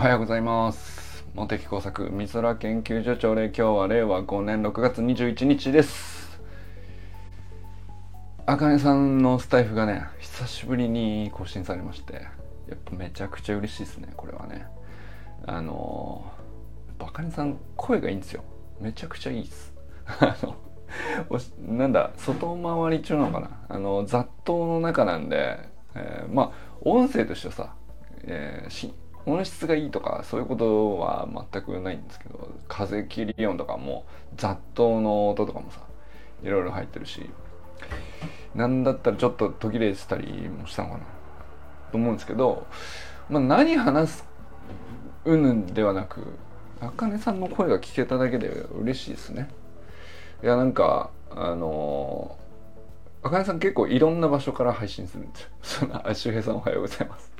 おはようございます。茂木工作美空研究所長で今日は令和5年6月21日です。あかねさんのスタイフがね久しぶりに更新されましてやっぱめちゃくちゃ嬉しいですねこれはね。あのあかねさん声がいいんですよ。めちゃくちゃいいです。あのなんだ外回り中なのかな。あの雑踏の中なんで、えー、まあ音声としてはさ、えー、音質がいいとかそういうことは全くないんですけど風切り音とかも雑踏の音とかもさいろいろ入ってるしなんだったらちょっと途切れてたりもしたのかなと思うんですけど、まあ、何話すうんぬんではなくあかねさんの声が聞けただけで嬉しいですね。いやなんかあのあかねさん結構いろんな場所から配信するんですよ。そのあ周平さんおはようございます。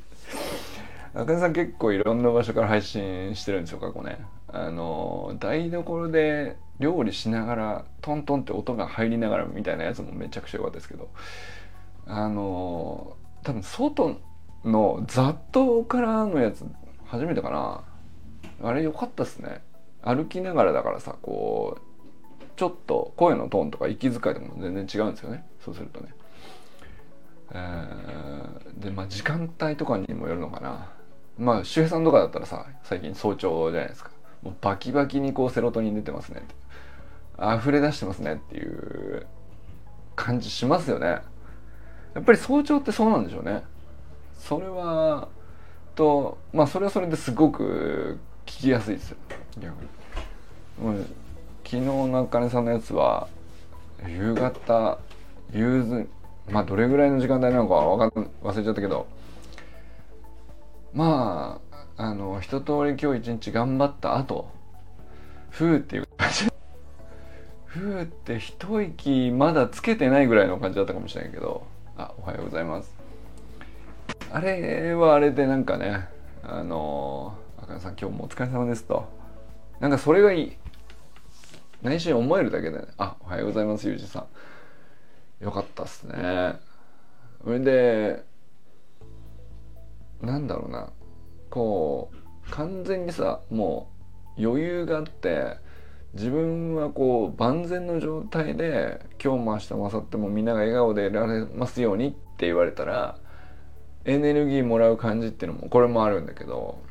あかねさん結構いろんな場所から配信してるんですよ過去ね。あの台所で料理しながらトントンって音が入りながらみたいなやつもめちゃくちゃ良かったですけど。あの多分外の雑踏からのやつ初めてかな。あれ良かったっすね。歩きながらだからさこうちょっと声のトーンとか息遣いとかも全然違うんですよね。そうするとね。えー、でまあ時間帯とかにもよるのかな。まあ周平さんとかだったらさ最近早朝じゃないですか。もうバキバキにこうセロトニン出てますね溢れ出してますねっていう感じしますよね。やっぱり早朝ってそうなんでしょうね。それはとまあそれはそれですごく聞きやすいですよ。逆に。もう昨日のあかねさんのやつは夕方夕ずまあどれぐらいの時間帯なのかは忘れちゃったけどまああの一通り今日一日頑張った後ふうっていう感じ。ふうって一息まだつけてないぐらいの感じだったかもしれないけどあおはようございます。あれはあれでなんかねあのあかねさん今日もお疲れ様ですと。なんかそれがいい。内心思えるだけで、ね、あおはようございますゆうじさん。よかったっすね。それでなんだろうなこう完全にさもう余裕があって自分はこう万全の状態で今日も明日も明後日もみんなが笑顔でいられますようにって言われたらエネルギーもらう感じっていうのもこれもあるんだけど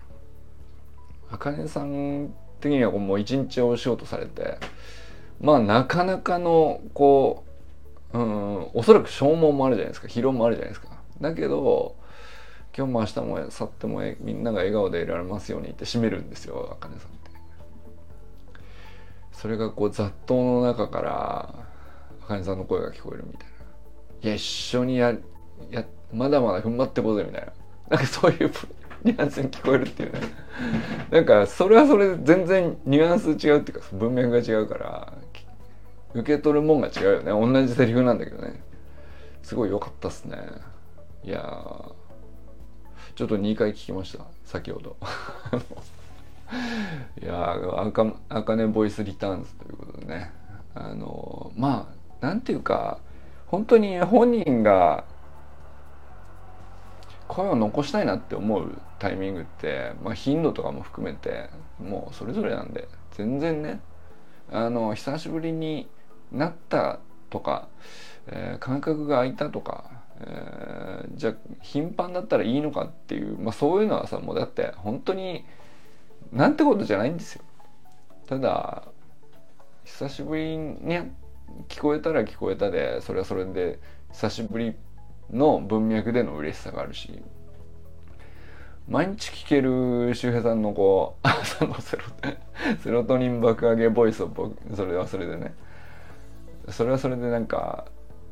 あかねさん的にはもう一日お仕事されてまあなかなかのこう、うん、おそらく消耗もあるじゃないですか疲労もあるじゃないですか。だけど今日も明日も去ってもみんなが笑顔でいられますようにって締めるんですよあかねさんって。それがこう雑踏の中からあかねさんの声が聞こえるみたいな。いや一緒にややまだまだ踏ん張ってこうぜみたいな。なんかそういうニュアンスに聞こえるっていうねなんかそれはそれで全然ニュアンス違うっていうか文脈が違うから受け取るもんが違うよね同じセリフなんだけどねすごい良かったっすねいやちょっと2回聞きました。先ほど。いやあかあかねボイスリターンズということでね。あのまあなんていうか本当に本人が声を残したいなって思うタイミングって、まあ、頻度とかも含めてもうそれぞれなんで全然ねあの久しぶりになったとか、えー、感覚が空いたとか、えー、じゃあ頻繁だったらいいのかっていう、まあ、そういうのはさもうだって本当になんてことじゃないんですよ。ただ久しぶりに聞こえたら聞こえたでそれはそれで久しぶりの文脈での嬉しさがあるし毎日聞ける周平さんのこう朝のセロセロトニン爆上げボイスを僕それはそれでねそれはそれでなんか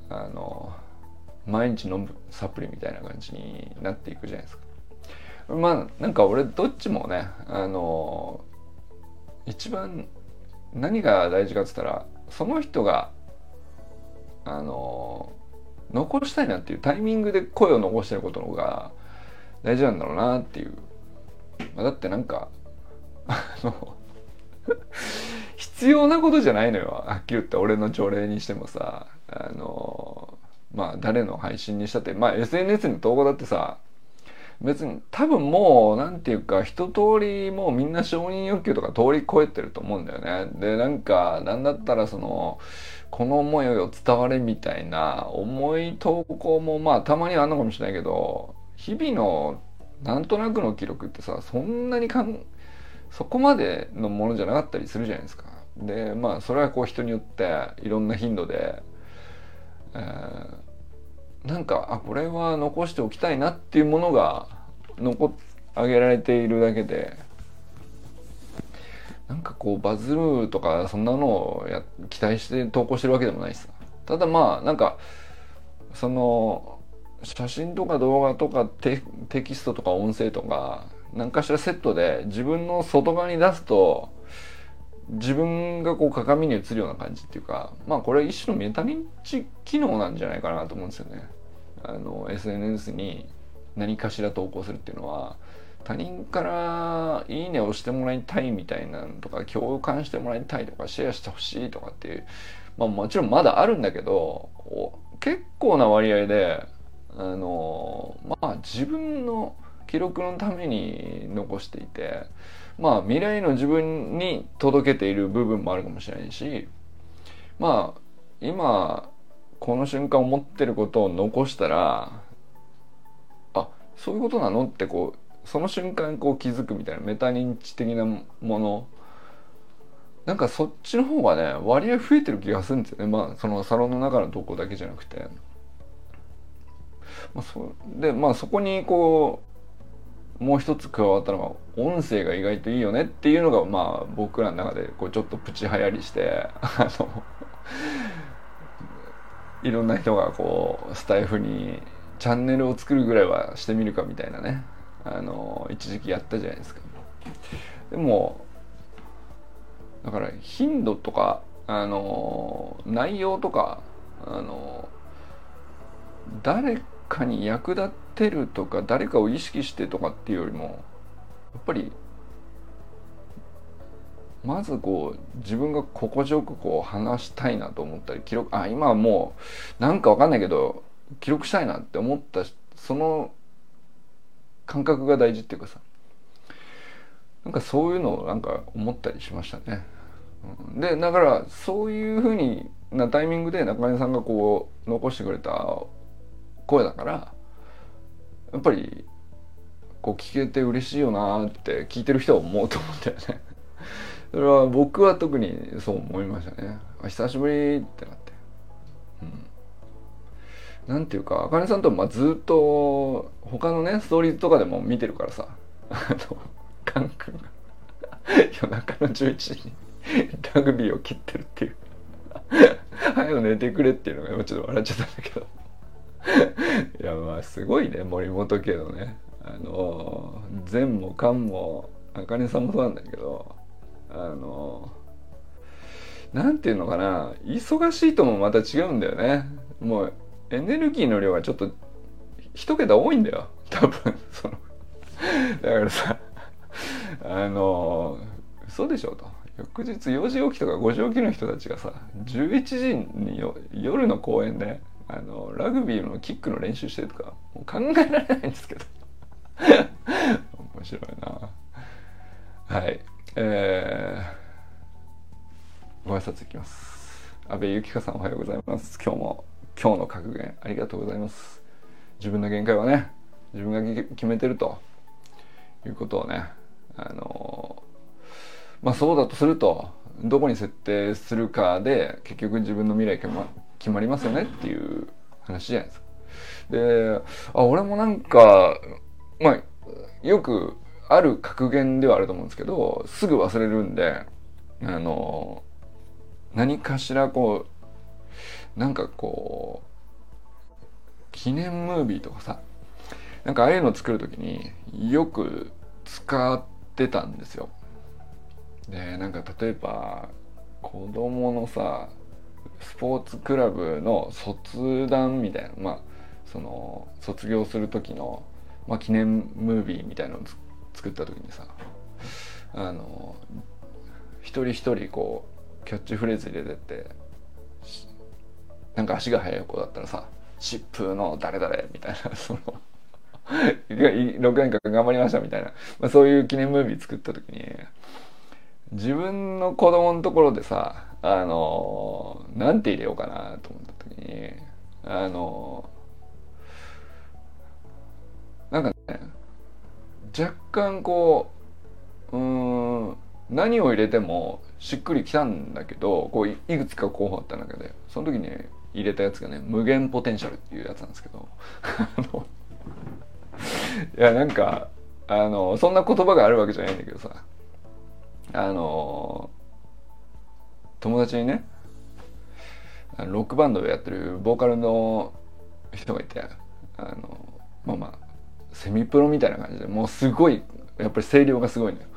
あの毎日飲むサプリみたいな感じになっていくじゃないですか。まあなんか俺どっちもねあの一番何が大事かっつったらその人があの残したいなっていうタイミングで声を残してることの方が大事なんだろうなっていう、まあ、だってなんかあの必要なことじゃないのよはっきり言って俺の朝礼にしてもさあのまあ誰の配信にしたってまあ SNS の投稿だってさ別に多分もう何て言うか一通りもうみんな承認欲求とか通り越えてると思うんだよね。でなんかなんだったらそのこの思いを伝われみたいな重い投稿もまあたまにはあんのかもしれないけど日々のなんとなくの記録ってさそんなにかんそこまでのものじゃなかったりするじゃないですか。でまあそれはこう人によっていろんな頻度で、えー、なんかあこれは残しておきたいなっていうものが残あげられているだけでなんかこうバズるとかそんなのをや期待して投稿してるわけでもないしさただまあなんかその写真とか動画とかテキストとか音声とか何かしらセットで自分の外側に出すと自分がこう鏡に映るような感じっていうかまあこれは一種のメタ認知機能なんじゃないかなと思うんですよね。あの SNS に何かしら投稿するっていうのは他人から「いいね」をしてもらいたいみたいなのとか共感してもらいたいとかシェアしてほしいとかっていうまあもちろんまだあるんだけど結構な割合であのまあ自分の記録のために残していてまあ未来の自分に届けている部分もあるかもしれないしまあ今この瞬間思ってることを残したらあそういうことなの？ってこうその瞬間こう気づくみたいなメタ認知的なもの。なんかそっちの方がね割合増えてる気がするんですよね。まあそのサロンの中の投稿だけじゃなくて。まあ、そでまあそこにこうもう一つ加わったのが音声が意外といいよねっていうのがまあ僕らの中でこうちょっとプチ流行りして あのいろんな人がこうスタイフにチャンネルを作るぐらいはしてみるかみたいなねあの一時期やったじゃないですか。でもだから頻度とかあの内容とかあの誰かかに役立ってるとか誰かを意識してとかっていうよりもやっぱりまずこう自分が心地よくこう話したいなと思ったり記録あ今はもうなんかわかんないけど記録したいなって思ったその感覚が大事っていうかさなんかそういうのをなんか思ったりしましたね。でだからそういうふうになタイミングで中根さんがこう残してくれた声だからやっぱりこう聞けて嬉しいよなって聞いてる人は思うと思うんだよね。それは僕は特にそう思いましたね。久しぶりってなって。うん。なんていうかあかねさんとまあずっと他のねストーリーとかでも見てるからさ。あのカン君が夜中の11時に ラグビーを切ってるっていう。早く寝てくれっていうのがちょっと笑っちゃったんだけど。すごいね森本家のね。あの善も官もあかねさんもそうなんだけどあのなんていうのかな忙しいともまた違うんだよね。もうエネルギーの量がちょっと一桁多いんだよ多分。そのだからさあの嘘でしょと。翌日4時起きとか5時起きの人たちがさ11時に夜の公園であのラグビーのキックの練習してるとかもう考えられないんですけど。面白いな。はい。えー、ご挨拶いきます。安倍由紀香さんおはようございます。今日も今日の格言ありがとうございます。自分の限界はね自分が決めてると。いうことをねあのまあそうだとするとどこに設定するかで結局自分の未来決ま決まりますよねっていう話じゃないですか。で、あ、俺もなんか、まあ、よくある格言ではあると思うんですけど、すぐ忘れるんで、あの、何かしらこう、なんかこう、記念ムービーとかさ、なんかああいうの作る時によく使ってたんですよ。で、なんか例えば、子供のさ、スポーツクラブの卒団みたいなまあその卒業する時の、まあ、記念ムービーみたいなのを作った時にさあの一人一人こうキャッチフレーズ入れてってなんか足が速い子だったらさ「疾風の誰々」みたいな その6年間頑張りましたみたいな、まあ、そういう記念ムービー作った時に自分の子供のところでさあのなんて入れようかなと思った時にあのなんかね若干こううん何を入れてもしっくりきたんだけどこういくつか候補あった中でその時に入れたやつがね無限ポテンシャルっていうやつなんですけどいやなんかあのそんな言葉があるわけじゃないんだけどさあの友達にねロックバンドをやってるボーカルの人がいてあのまあまあセミプロみたいな感じでもうすごいやっぱり声量がすごいのよ。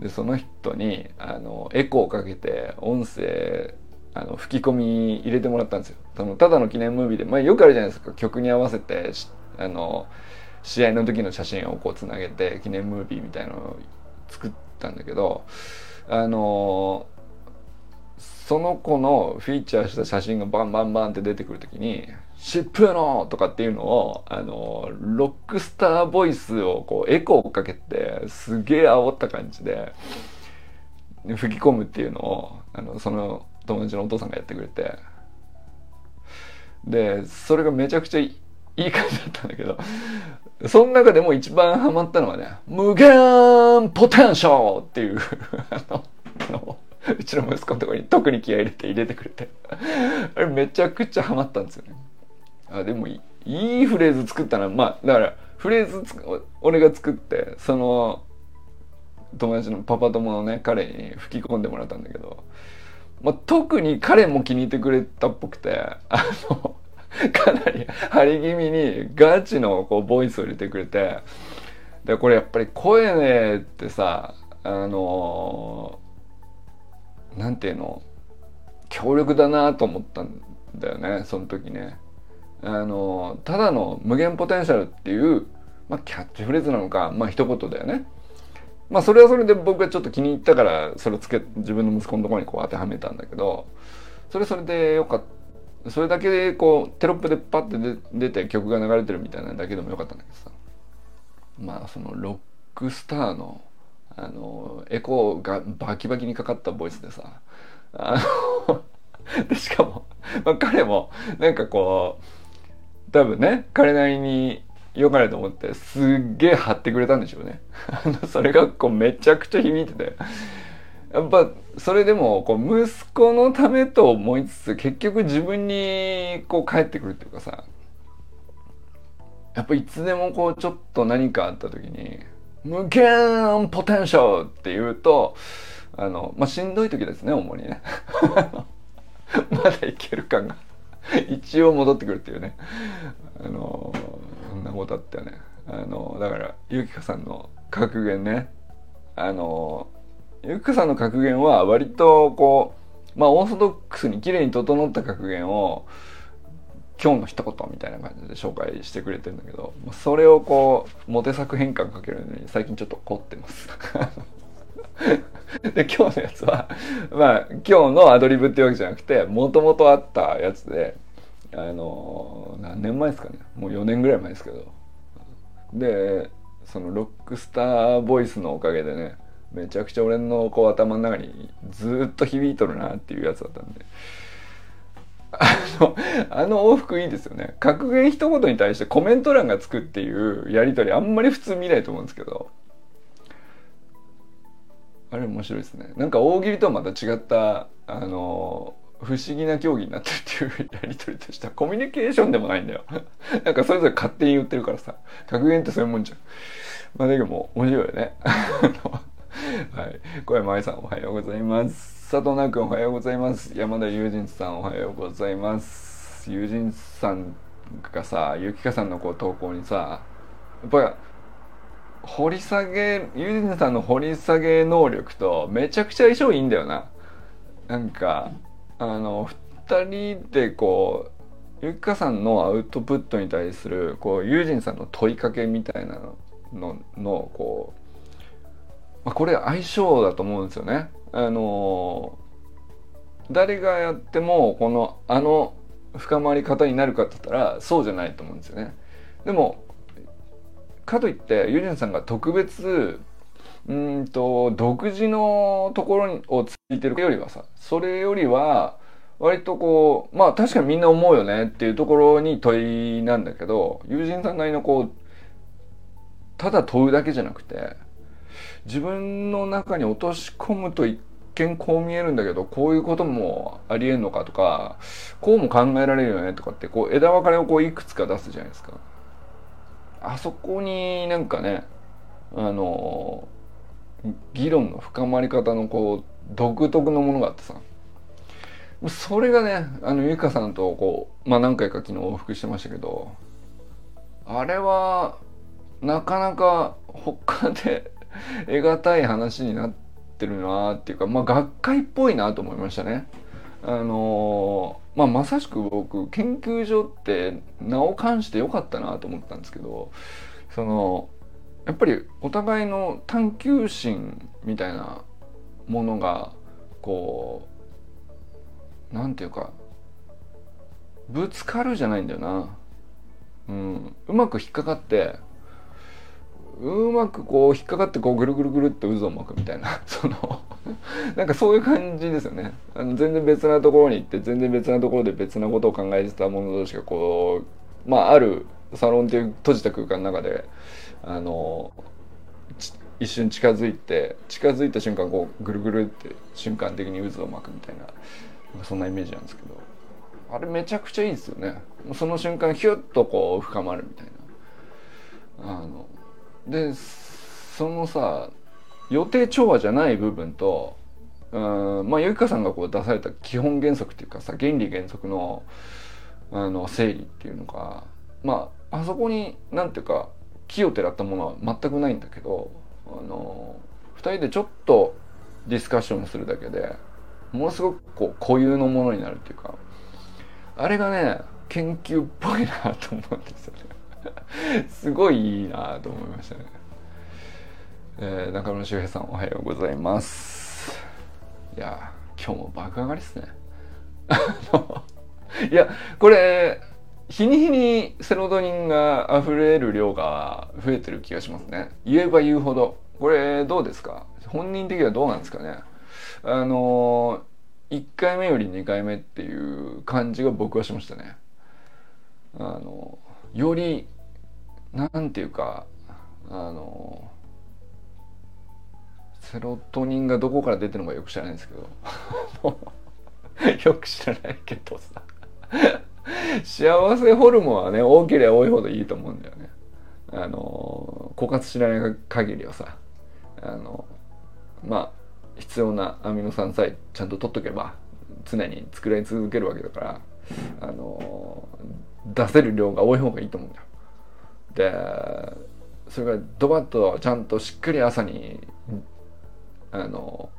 でその人にあのエコーをかけて音声あの吹き込み入れてもらったんですよ。そのただの記念ムービーで、まあ、よくあるじゃないですか曲に合わせてあの試合の時の写真をこうつなげて記念ムービーみたいのを作ったんだけどあのその子のフィーチャーした写真がバンバンバンって出てくる時に「シップの!」とかっていうのをあのロックスターボイスをこうエコーかけてすげえ煽った感じで吹き込むっていうのをあのその友達のお父さんがやってくれてでそれがめちゃくちゃいい感じだったんだけどその中でも一番ハマったのはね「無限ポテンシャル!」っていう あの うちの息子のところに特に気合入れて入れてくれて。あれめちゃくちゃハマったんですよね。あでもいいフレーズ作ったな。まあだからフレーズ俺が作ってその友達のパパ友のね彼に吹き込んでもらったんだけど、まあ、特に彼も気に入ってくれたっぽくてあの かなり張り気味にガチのこうボイスを入れてくれてでこれやっぱり声ねってさあのなんていうの強力だなと思ったんだよねその時ね。あのただの無限ポテンシャルっていう、まあ、キャッチフレーズなのかまあ一言だよね。まあそれはそれで僕がちょっと気に入ったからそれをつけ自分の息子のところにこう当てはめたんだけどそれそれでよかったそれだけでこうテロップでパッて出て曲が流れてるみたいなだけでもよかったんだけどさまあそのロックスターのあのエコーがバキバキにかかったボイスでさあの でしかも、まあ、彼もなんかこう多分ね彼なりに良かれと思ってすっげえ張ってくれたんでしょうね。それがこうめちゃくちゃ響いてて。やっぱそれでもこう息子のためと思いつつ結局自分にこう返ってくるっていうかさやっぱいつでもこうちょっと何かあった時に無限ポテンシャルって言うと、あの、まあ、しんどい時ですね、主にね。まだいける感が一応戻ってくるっていうね。あの、そんなことあったよね。あの、だから、ゆきかさんの格言ね。あの、ゆきかさんの格言は割とこう、まあ、オーソドックスに綺麗に整った格言を、今日の一言みたいな感じで紹介してくれてるんだけどそれをこうモテ作変換かけるのに最近ちょっと凝ってます。で今日のやつはまあ今日のアドリブってわけじゃなくてもともとあったやつであの何年前ですかね。もう4年ぐらい前ですけど。でそのロックスターボイスのおかげでねめちゃくちゃ俺のこう頭の中にずっと響いとるなっていうやつだったんで。あの、あの往復いいですよね。格言一言に対してコメント欄がつくっていうやりとりあんまり普通見ないと思うんですけど。あれ面白いですね。なんか大喜利とはまた違った、あの、不思議な競技になってるっていうやりとりとしたコミュニケーションでもないんだよ。なんかそれぞれ勝手に言ってるからさ。格言ってそういうもんじゃん。まあだけども面白いよね。はい。小山愛さんおはようございます。佐藤直君おはようございます。山田友人さんおはようございます。友人さんがさゆきかさんのこう投稿にさやっぱ掘り下げ友人さんの掘り下げ能力とめちゃくちゃ相性いいんだよな。なんかあの2人でこうゆきかさんのアウトプットに対するこう友人さんの問いかけみたいなののこう、まあ、これ相性だと思うんですよね。あの誰がやってもこのあの深まり方になるかって言ったらそうじゃないと思うんですよね。でもかといってユジンさんが特別うんと独自のところをついてるよりはさそれよりは割とこうまあ確かにみんな思うよねっていうところに問いなんだけど友人さんなりのこうただ問うだけじゃなくて自分の中に落とし込むと一見こう見えるんだけどこういうこともありえんのかとかこうも考えられるよねとかってこう枝分かれをこういくつか出すじゃないですか。あそこになんかねあの議論の深まり方のこう独特のものがあってさそれがねあのゆかさんとこうまあ何回か昨日往復してましたけどあれはなかなか他で 得難い話になってるなっていうかまあ学会っぽいなと思いましたね。あのまあ、まさしく僕研究所って名を冠してよかったなと思ったんですけどそのやっぱりお互いの探求心みたいなものがこうなんていうかぶつかるじゃないんだよな、うん、うまく引っかかってうまくこう引っかかってこうぐるぐるぐるって渦を巻くみたいな。そのなんかそういう感じですよね。あの全然別なところに行って全然別なところで別なことを考えてた者同士がこうまああるサロンっていう閉じた空間の中であの一瞬近づいて近づいた瞬間こうぐるぐるって瞬間的に渦を巻くみたいなそんなイメージなんですけど。あれめちゃくちゃいいですよね。その瞬間ヒュッとこう深まるみたいな。あのでそのさ予定調和じゃない部分とうんまあゆきかさんがこう出された基本原則っていうかさ原理原則のあの整理っていうのがまああそこになんていうか木をてらったものは全くないんだけどあの2人でちょっとディスカッションするだけでものすごくこう固有のものになるっていうかあれがね研究っぽいなと思うんですよね。すごいいいなと思いましたね、えー、中村修平さんおはようございます。いや今日も爆上がりっすね。いやこれ日に日にセロトニンが溢れる量が増えてる気がしますね。言えば言うほど。これどうですか？本人的にはどうなんですかね？あの1回目より2回目っていう感じが僕はしましたね。あのよりなんていうかあのセロトニンがどこから出てるのかよく知らないんですけど。よく知らないけどさ。幸せホルモンはね多ければ多いほどいいと思うんだよね。あの枯渇しない限りはさ。あのまあ必要なアミノ酸さえちゃんと取っとけば常に作り続けるわけだからあの出せる量が多い方がいいと思うんだよ。でそれがドバッとちゃんとしっかり朝にあの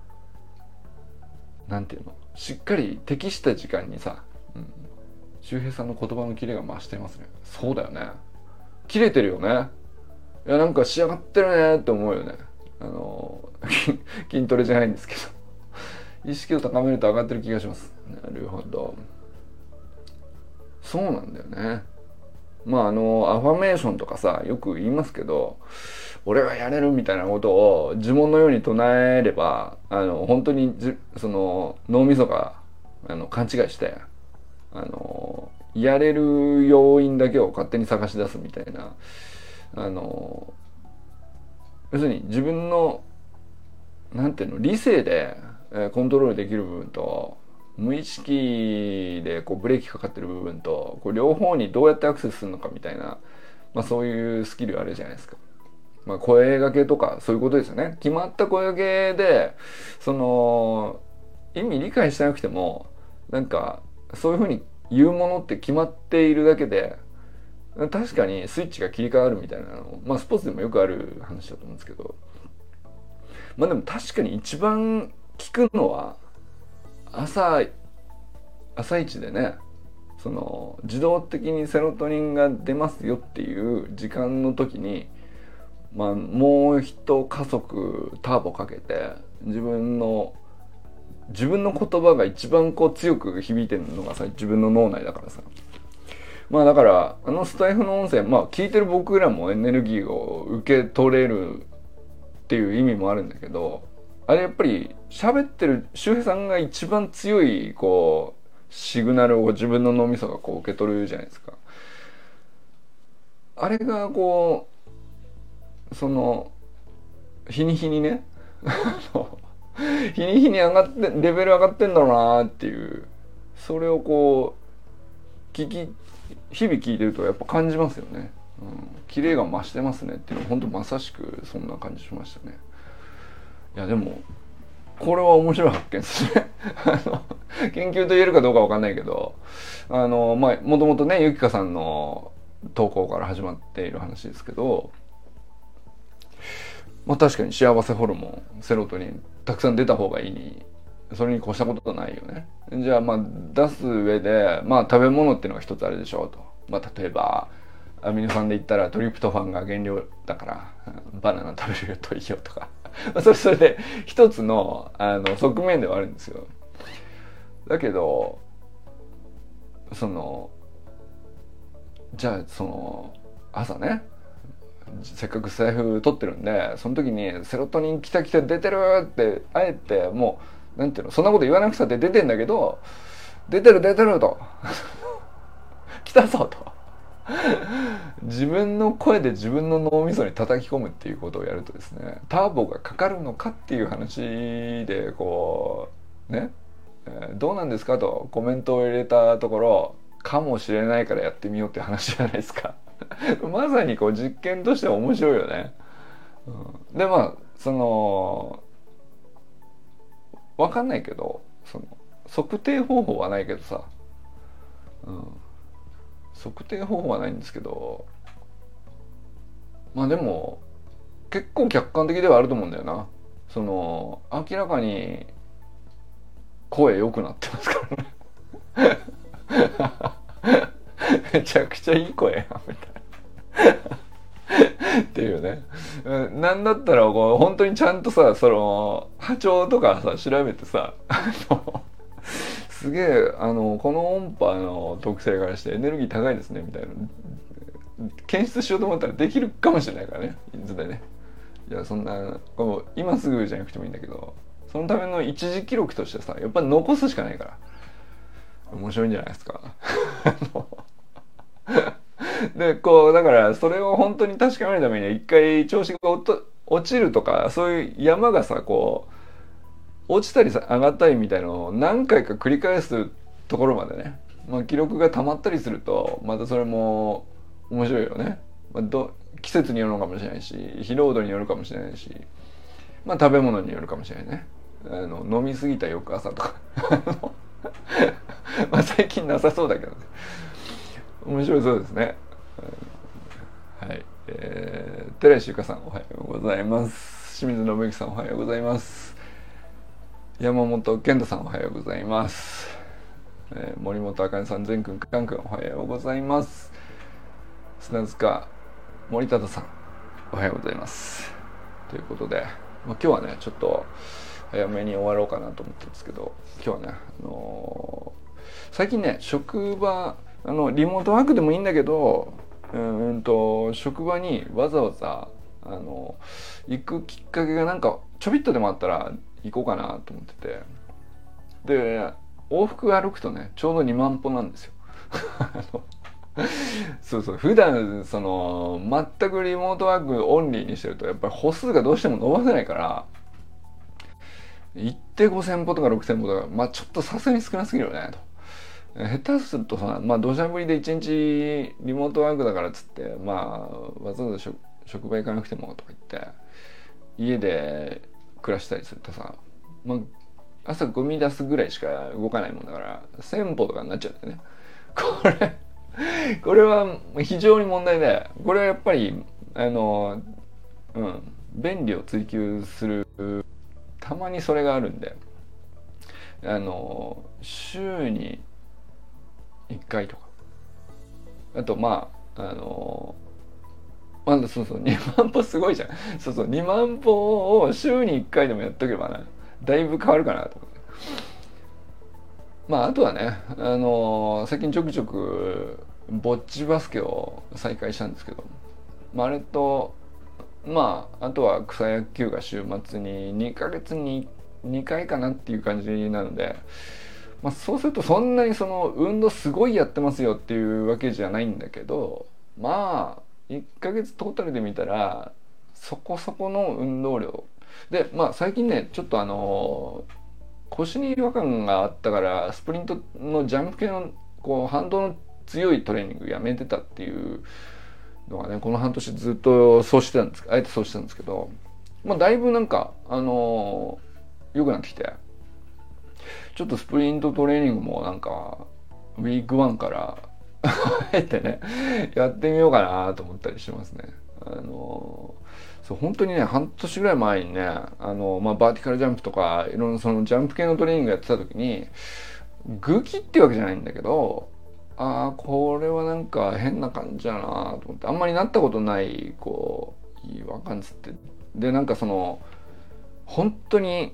なんていうの？しっかり適した時間にさ、うん、周平さんの言葉のキレが増してますね。そうだよね。切れてるよね。いやなんか仕上がってるねって思うよね。あの 筋トレじゃないんですけど。意識を高めると上がってる気がします。なるほど。そうなんだよね。まああのアファメーションとかさよく言いますけど俺はやれるみたいなことを呪文のように唱えればあの本当にじその脳みそがあの勘違いしてあのやれる要因だけを勝手に探し出すみたいなあの要するに自分のなんていうの理性でコントロールできる部分と無意識でこうブレーキかかってる部分とこう両方にどうやってアクセスするのかみたいな、まあ、そういうスキルあるじゃないですか。まあ、声がけとかそういうことですよね。決まった声がけでその意味理解してなくてもなんかそういうふうに言うものって決まっているだけで確かにスイッチが切り替わるみたいなのまあスポーツでもよくある話だと思うんですけどまあでも確かに一番聞くのは朝朝一でねその自動的にセロトニンが出ますよっていう時間の時に、まあ、もう一加速ターボかけて自分の自分の言葉が一番こう強く響いてるのがさ自分の脳内だからさ。まあだからあのスタイフの音声まあ聞いてる僕らもエネルギーを受け取れるっていう意味もあるんだけどあれやっぱり喋ってる周平さんが一番強いこうシグナルを自分の脳みそがこう受け取るじゃないですか。あれがこうその日に日にね 日に日に上がってレベル上がってんだろうなっていうそれをこう聞き日々聞いてるとやっぱ感じますよね。うん、綺麗が増してますねっていうのは本当まさしくそんな感じしましたね。いやでもこれは面白い発見ですね。研究と言えるかどうかわかんないけどあのまあもともとねゆきかさんの投稿から始まっている話ですけどまあ確かに幸せホルモンセロトニンたくさん出た方がいいそれに越したことはないよね。じゃあまあ出す上でまあ食べ物っていうのが一つあるでしょうと。まあ例えばアミノ酸で言ったらトリプトファンが原料だからバナナ食べるといいよとか。それそれで一つのあの側面ではあるんですよ。だけどそのじゃあその朝ねせっかく財布取ってるんでその時にセロトニン来た来た出てるってあえてもうなんていうのそんなこと言わなくたって出てんだけど出てる出てると。来たぞと。自分の声で自分の脳みそに叩き込むっていうことをやるとですねターボがかかるのかっていう話でこうね、えー、どうなんですかとコメントを入れたところかもしれないからやってみようって話じゃないですか。まさにこう実験としては面白いよね。うん、でまあその分かんないけどその測定方法はないけどさ、うん、測定方法はないんですけどまあでも結構客観的ではあると思うんだよな。その明らかに声良くなってますからね。めちゃくちゃいい声やみたいな。っていうね。なんだったらこう本当にちゃんとさその波長とかさ調べてさすげえあのこの音波の特性からしてエネルギー高いですねみたいな。検出しようと思ったらできるかもしれないからねいつでね。いやそんなこう今すぐじゃなくてもいいんだけどそのための一時記録としてさやっぱ残すしかないから。面白いんじゃないですか。でこうだからそれを本当に確かめるためには一回調子が落ちるとかそういう山がさこう落ちたり上がったりみたいのを何回か繰り返すところまでね、まあ、記録が溜まったりするとまたそれも面白いよね、まあ、ど季節によるのかもしれないし疲労度によるかもしれないし、まあ、食べ物によるかもしれないね。あの飲み過ぎた翌朝とか。まあ最近なさそうだけどね。面白いそうですね。はい。えー、寺石ゆかさんおはようございます。清水信之さんおはようございます。山本健太さんおはようございます、えー、森本あかねさん全くんかんくんおはようございます。砂塚森忠さんおはようございます。ということで、まあ、今日はねちょっと早めに終わろうかなと思ってるんですけど今日はね、あのー、最近ね職場あのリモートワークでもいいんだけどうんと職場にわざわざあの行くきっかけがなんかちょびっとでもあったら行こうかなと思ってて。で往復歩くとねちょうど2万歩なんですよ。そうそう。普段その全くリモートワークオンリーにしてるとやっぱり歩数がどうしても伸ばせないから行って5,000歩とか6,000歩とかまあちょっとさすがに少なすぎるよねと。下手するとさまあ土砂降りで一日リモートワークだからっつってまあわざわざ職場行かなくてもとか言って家で暮らしたりするとさ、まあ、朝ゴミ出すぐらいしか動かないもんだから1000歩とかになっちゃうんだよね。これこれは非常に問題でこれはやっぱりあのうん便利を追求するたまにそれがあるんであの週に1回とかあとまああのまだそうそう。2万歩すごいじゃん。そうそう。2万歩を週に1回でもやっとけばな。だいぶ変わるかなと思って。まああとはねあのー、最近ちょくちょくぼっちバスケを再開したんですけど、まあ、あれとまああとは草野球が週末に2ヶ月に2回かなっていう感じなので、まあ、そうするとそんなにその運動すごいやってますよっていうわけじゃないんだけど。まあ1ヶ月トータルで見たらそこそこの運動量。でまあ最近ねちょっとあの腰に違和感があったからスプリントのジャンプ系のこう反動の強いトレーニングやめてたっていうのがねこの半年ずっとそうしてたんですあえてそうしてたんですけど、まあ、だいぶなんかあのー、良くなってきてちょっとスプリントトレーニングもなんかウィーク1から あえてねやってみようかなと思ったりしますね。あのー、そう本当にね半年ぐらい前にねあの、まあ、バーティカルジャンプとかいろんなそのジャンプ系のトレーニングやってた時にグキっていうわけじゃないんだけどああこれはなんか変な感じだなと思ってあんまりなったことないこう違和感つってでなんかその本当に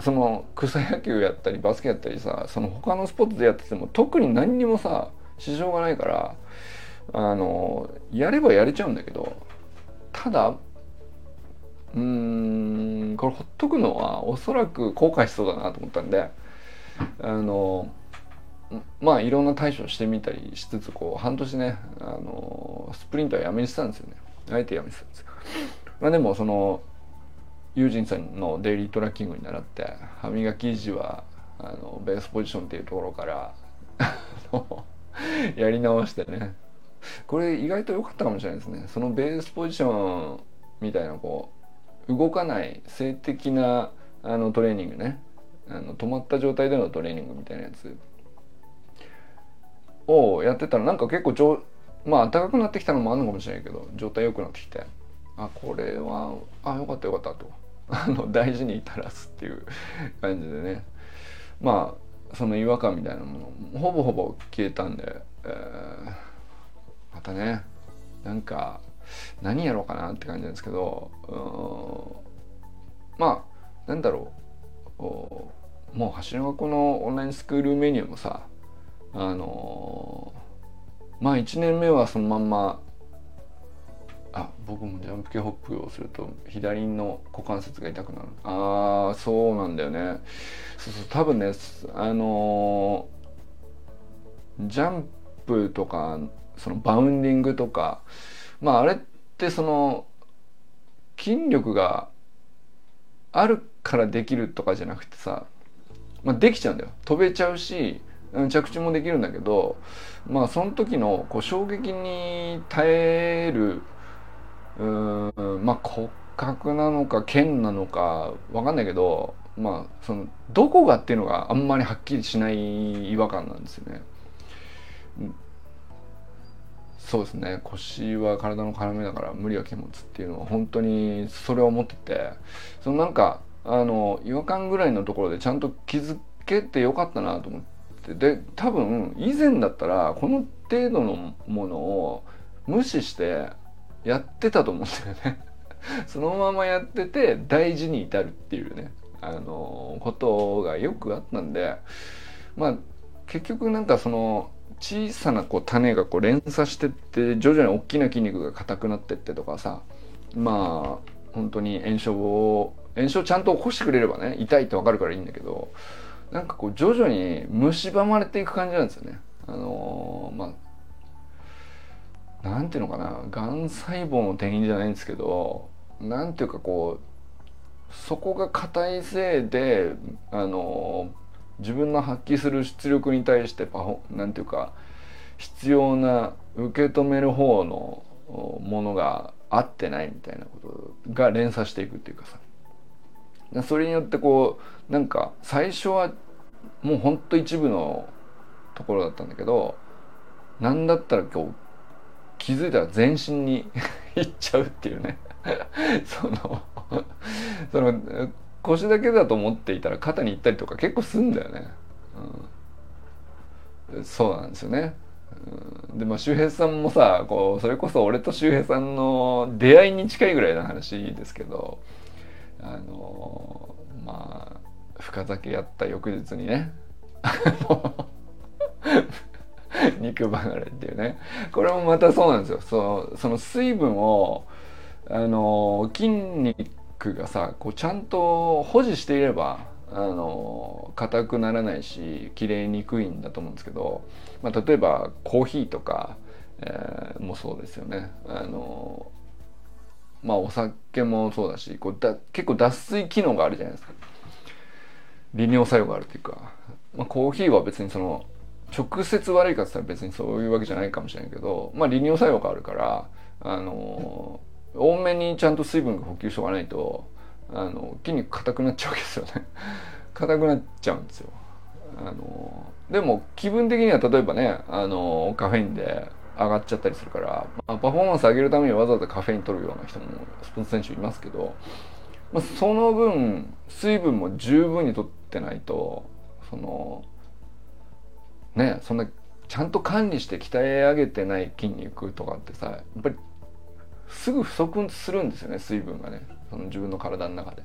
その草野球やったりバスケやったりさその他のスポーツでやってても特に何にもさ支障がないからあのやればやれちゃうんだけどただうーんこれほっとくのはおそらく後悔しそうだなと思ったんであのまあいろんな対処してみたりしつつこう半年ねあのスプリントはやめてたんですよね。あえてやめてたんですよ。まあでもその友人さんのデイリートラッキングに習って歯磨き時はあのベースポジションっていうところから やり直してね。これ意外と良かったかもしれないですね。そのベースポジションみたいなこう動かない静的なあのトレーニングね。あの止まった状態でのトレーニングみたいなやつ。をやってたらなんか結構上まあ暖かくなってきたのもあるのかもしれないけど状態良くなってきてあこれはあよかったよかったと。あの大事に至らすっていう感じでね。まあその違和感みたいなものほぼほぼ消えたんで、えー、またねなんか何やろうかなって感じなんですけどまあなんだろうもう橋の学校のオンラインスクールメニューもさあのー、まあ1年目はそのまんまあ僕もジャンプ系ホップをすると左の股関節が痛くなる。ああそうなんだよね。そうそう多分ねあのー、ジャンプとかそのバウンディングとかまああれってその筋力があるからできるとかじゃなくてさ、まあ、できちゃうんだよ。飛べちゃうし着地もできるんだけどまあその時のこう衝撃に耐えるうんまあ骨格なのか剣なのか分かんないけどまあそのどこがっていうのがあんまりはっきりしない違和感なんですよね。そうですね。腰は体の要だから無理は禁物っていうのは本当にそれを思ってて。そのなんかあの違和感ぐらいのところでちゃんと気づけてよかったなと思って。で多分以前だったらこの程度のものを無視してやってたと思うんだよね そのままやってて大事に至るっていうねあのことがよくあったんでまあ結局なんかその小さなこう種がこう連鎖してって徐々に大きな筋肉が硬くなってってとかさまあ本当に炎症を炎症ちゃんと起こしてくれればね痛いって分かるからいいんだけどなんかこう徐々に蝕まれていく感じなんですよね。あのー、まあなんていうのかながん細胞の転移じゃないんですけどなんていうかこうそこが硬いせいであの自分の発揮する出力に対してパフォなんていうか必要な受け止める方のものが合ってないみたいなことが連鎖していくっていうかさ。それによってこうなんか最初はもうほんと一部のところだったんだけどなんだったら今日気づいたら全身に いっちゃうっていうね。そのその腰だけだと思っていたら肩に行ったりとか結構すんだよね、うん、そうなんですよね、うん、でまあ周平さんもさこうそれこそ俺と周平さんの出会いに近いぐらいの話ですけどあのまあ深酒やった翌日にね 肉離れっていうね。これもまたそうなんですよ。そその水分をあの筋肉がさこうちゃんと保持していればあの硬くならないし切れにくいんだと思うんですけど、まあ、例えばコーヒーとか、えー、もそうですよね。あのまあお酒もそうだしこうだ結構脱水機能があるじゃないですか。利尿作用があるっていうか、まあ、コーヒーは別にその直接悪いかって言ったら別にそういうわけじゃないかもしれないけど、まあ、利尿作用があるからあの多めにちゃんと水分が補給しとかないとあの筋肉硬くなっちゃうわけですよね。硬くなっちゃうんですよ。あのでも気分的には例えばねあのカフェインで上がっちゃったりするから、まあ、パフォーマンス上げるためにわざわざカフェイン取るような人もスポーツ選手いますけど、まあ、その分水分も十分に取ってないとそのねそんなちゃんと管理して鍛え上げてない筋肉とかってさやっぱりすぐ不足するんですよね水分がねその自分の体の中で。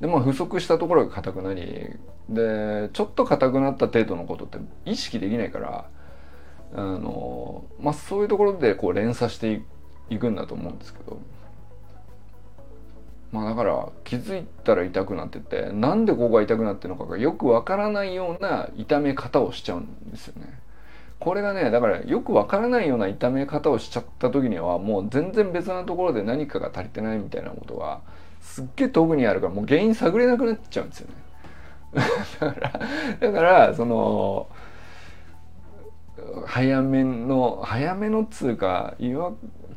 でまあ不足したところが硬くなりでちょっと硬くなった程度のことって意識できないからあのまあそういうところでこう連鎖していくんだと思うんですけどまあだから気づいたら痛くなっててなんでここが痛くなってるのかがよくわからないような痛め方をしちゃうんですよね。これがねだからよくわからないような痛め方をしちゃった時にはもう全然別なところで何かが足りてないみたいなことがすっげえ遠くにあるからもう原因探れなくなっちゃうんですよね。だからだからその早めの早めのっつうか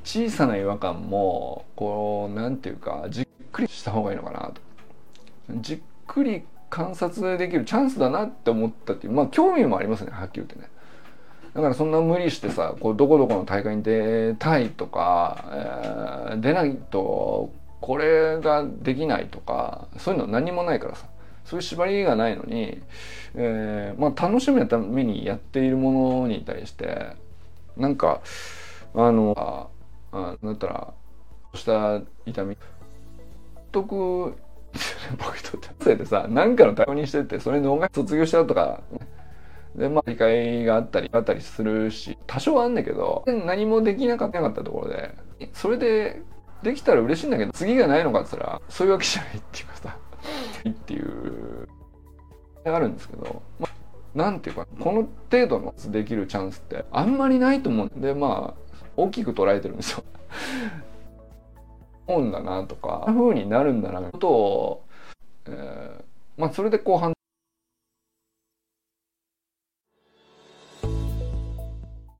小さな違和感もこうなんていうかくりした方がいいのかなと。じっくり観察できるチャンスだなって思ったっていうまあ興味もありますねはっきり言ってね。だからそんな無理してさこうどこどこの大会に出たいとか、えー、出ないとこれができないとかそういうの何もないからさ。そういう縛りがないのに、えー、まあ楽しむためにやっているものに対してなんかあのああだったらそうした痛み全く 僕とってせいでさ何かの対応にしててそれ逃卒業しちゃうとか、でまあ理解があったりあったりするし多少はあんだけど何もできなかったところでそれでできたら嬉しいんだけど次がないのかっつったらそういうわけじゃないっていうかさ っていうあるんですけど、まあ、なんていうかこの程度のできるチャンスってあんまりないと思うんでまあ大きく捉えてるんですよ。思うんだなとか、こんな風になるんだなことを、えー、まあそれで後半